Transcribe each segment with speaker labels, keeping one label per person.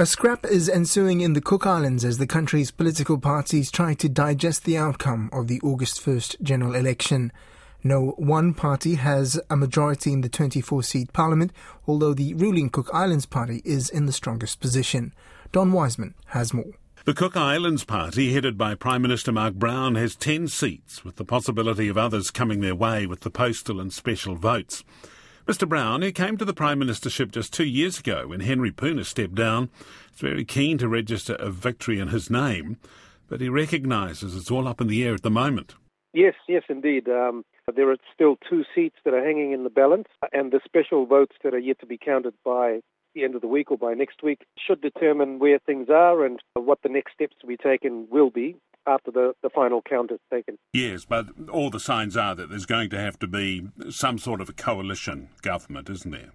Speaker 1: A scrap is ensuing in the Cook Islands as the country's political parties try to digest the outcome of the August 1st general election. No one party has a majority in the 24 seat parliament, although the ruling Cook Islands party is in the strongest position. Don Wiseman has more.
Speaker 2: The Cook Islands Party, headed by Prime Minister Mark Brown, has 10 seats, with the possibility of others coming their way with the postal and special votes. Mr Brown, who came to the Prime Ministership just two years ago when Henry Puna stepped down, is very keen to register a victory in his name, but he recognises it's all up in the air at the moment.
Speaker 3: Yes, yes, indeed. Um, there are still two seats that are hanging in the balance, and the special votes that are yet to be counted by the end of the week or by next week should determine where things are and what the next steps to be taken will be after the, the final count is taken.
Speaker 2: Yes, but all the signs are that there's going to have to be some sort of a coalition government, isn't there?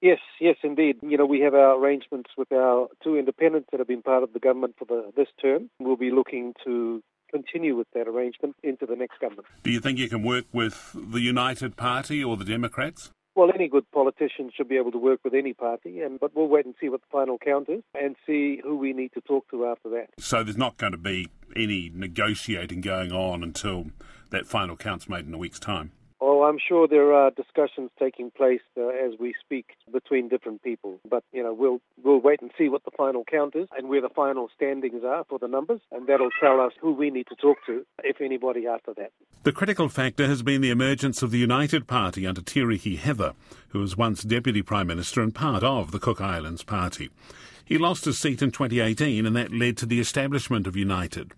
Speaker 3: Yes, yes, indeed. You know, we have our arrangements with our two independents that have been part of the government for the, this term. We'll be looking to continue with that arrangement into the next government.
Speaker 2: Do you think you can work with the United Party or the Democrats?
Speaker 3: Well, any good politician should be able to work with any party, and but we'll wait and see what the final count is and see who we need to talk to after that.
Speaker 2: So there's not going to be any negotiating going on until that final count's made in a week's time.
Speaker 3: Oh, I'm sure there are discussions taking place uh, as we speak between different people. But you know, we'll we'll wait and see what the final count is and where the final standings are for the numbers, and that'll tell us who we need to talk to, if anybody, after that.
Speaker 2: The critical factor has been the emergence of the United Party under Tiriki Heather, who was once Deputy Prime Minister and part of the Cook Islands Party. He lost his seat in 2018, and that led to the establishment of United.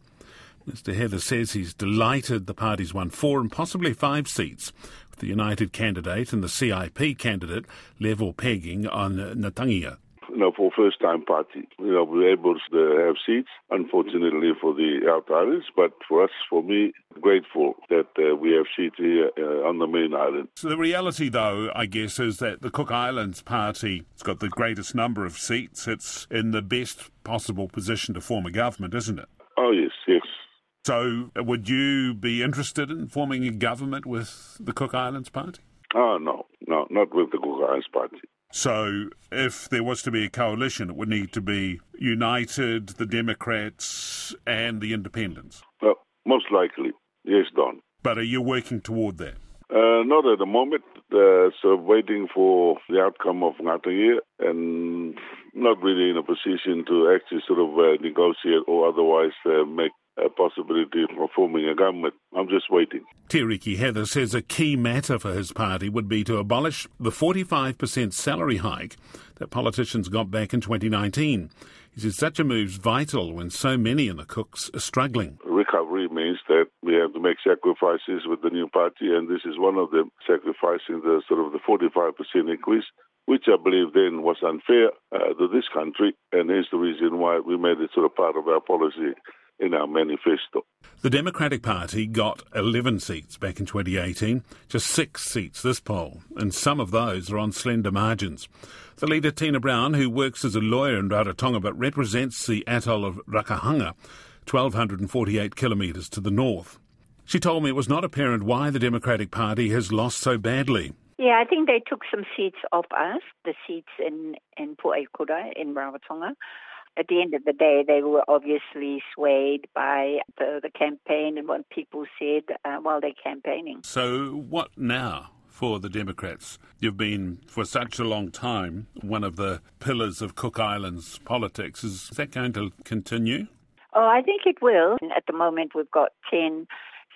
Speaker 2: Mr. Heather says he's delighted the party's won four and possibly five seats, with the United candidate and the CIP candidate level pegging on Ngatangiia.
Speaker 4: You know, for first time party, you know, we were able to have seats, unfortunately for the outsiders, but for us, for me, grateful that uh, we have seats here uh, on the main island.
Speaker 2: So the reality, though, I guess, is that the Cook Islands party has got the greatest number of seats. It's in the best possible position to form a government, isn't it? So, would you be interested in forming a government with the Cook Islands Party?
Speaker 4: Oh, no, no, not with the Cook Islands Party.
Speaker 2: So, if there was to be a coalition, it would need to be United, the Democrats, and the Independents?
Speaker 4: Well, most likely, yes, Don.
Speaker 2: But are you working toward that?
Speaker 4: Uh, not at the moment. Uh, so, waiting for the outcome of Ngata and not really in a position to actually sort of uh, negotiate or otherwise uh, make a possibility of forming a government. I'm just waiting.
Speaker 2: Tiriki Heather says a key matter for his party would be to abolish the 45% salary hike that politicians got back in 2019. He says such a move's vital when so many in the Cooks are struggling.
Speaker 4: Recovery means that we have to make sacrifices with the new party, and this is one of them, sacrificing the sort of the 45% increase which I believe then was unfair uh, to this country, and is the reason why we made it sort of part of our policy in our manifesto.
Speaker 2: The Democratic Party got 11 seats back in 2018, just six seats this poll, and some of those are on slender margins. The leader, Tina Browne, who works as a lawyer in Rarotonga but represents the atoll of Rakahanga, 1,248 kilometres to the north. She told me it was not apparent why the Democratic Party has lost so badly.
Speaker 5: Yeah, I think they took some seats off us, the seats in, in Pu'aikura in Rarotonga at the end of the day, they were obviously swayed by the, the campaign and what people said uh, while they're campaigning.
Speaker 2: So, what now? For the Democrats. You've been for such a long time one of the pillars of Cook Islands politics. Is that going to continue?
Speaker 5: Oh, I think it will. At the moment, we've got 10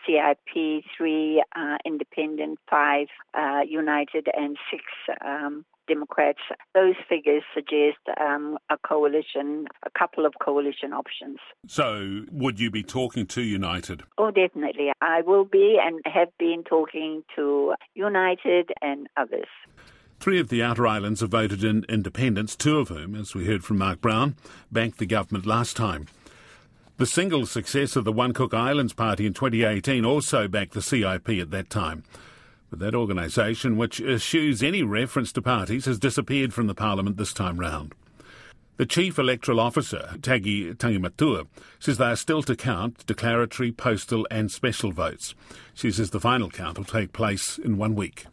Speaker 5: CIP, three uh, independent, five uh, united, and six um, Democrats. Those figures suggest um, a coalition, a couple of coalition options.
Speaker 2: So, would you be talking to United?
Speaker 5: Oh, definitely. I will be and have been talking to United and others.
Speaker 2: Three of the outer islands have voted in independence, two of whom, as we heard from Mark Brown, banked the government last time. The single success of the One Cook Islands Party in 2018 also backed the CIP at that time. But that organisation, which eschews any reference to parties, has disappeared from the Parliament this time round. The Chief Electoral Officer, Tagi Tangimatua, says they are still to count declaratory, postal and special votes. She says the final count will take place in one week.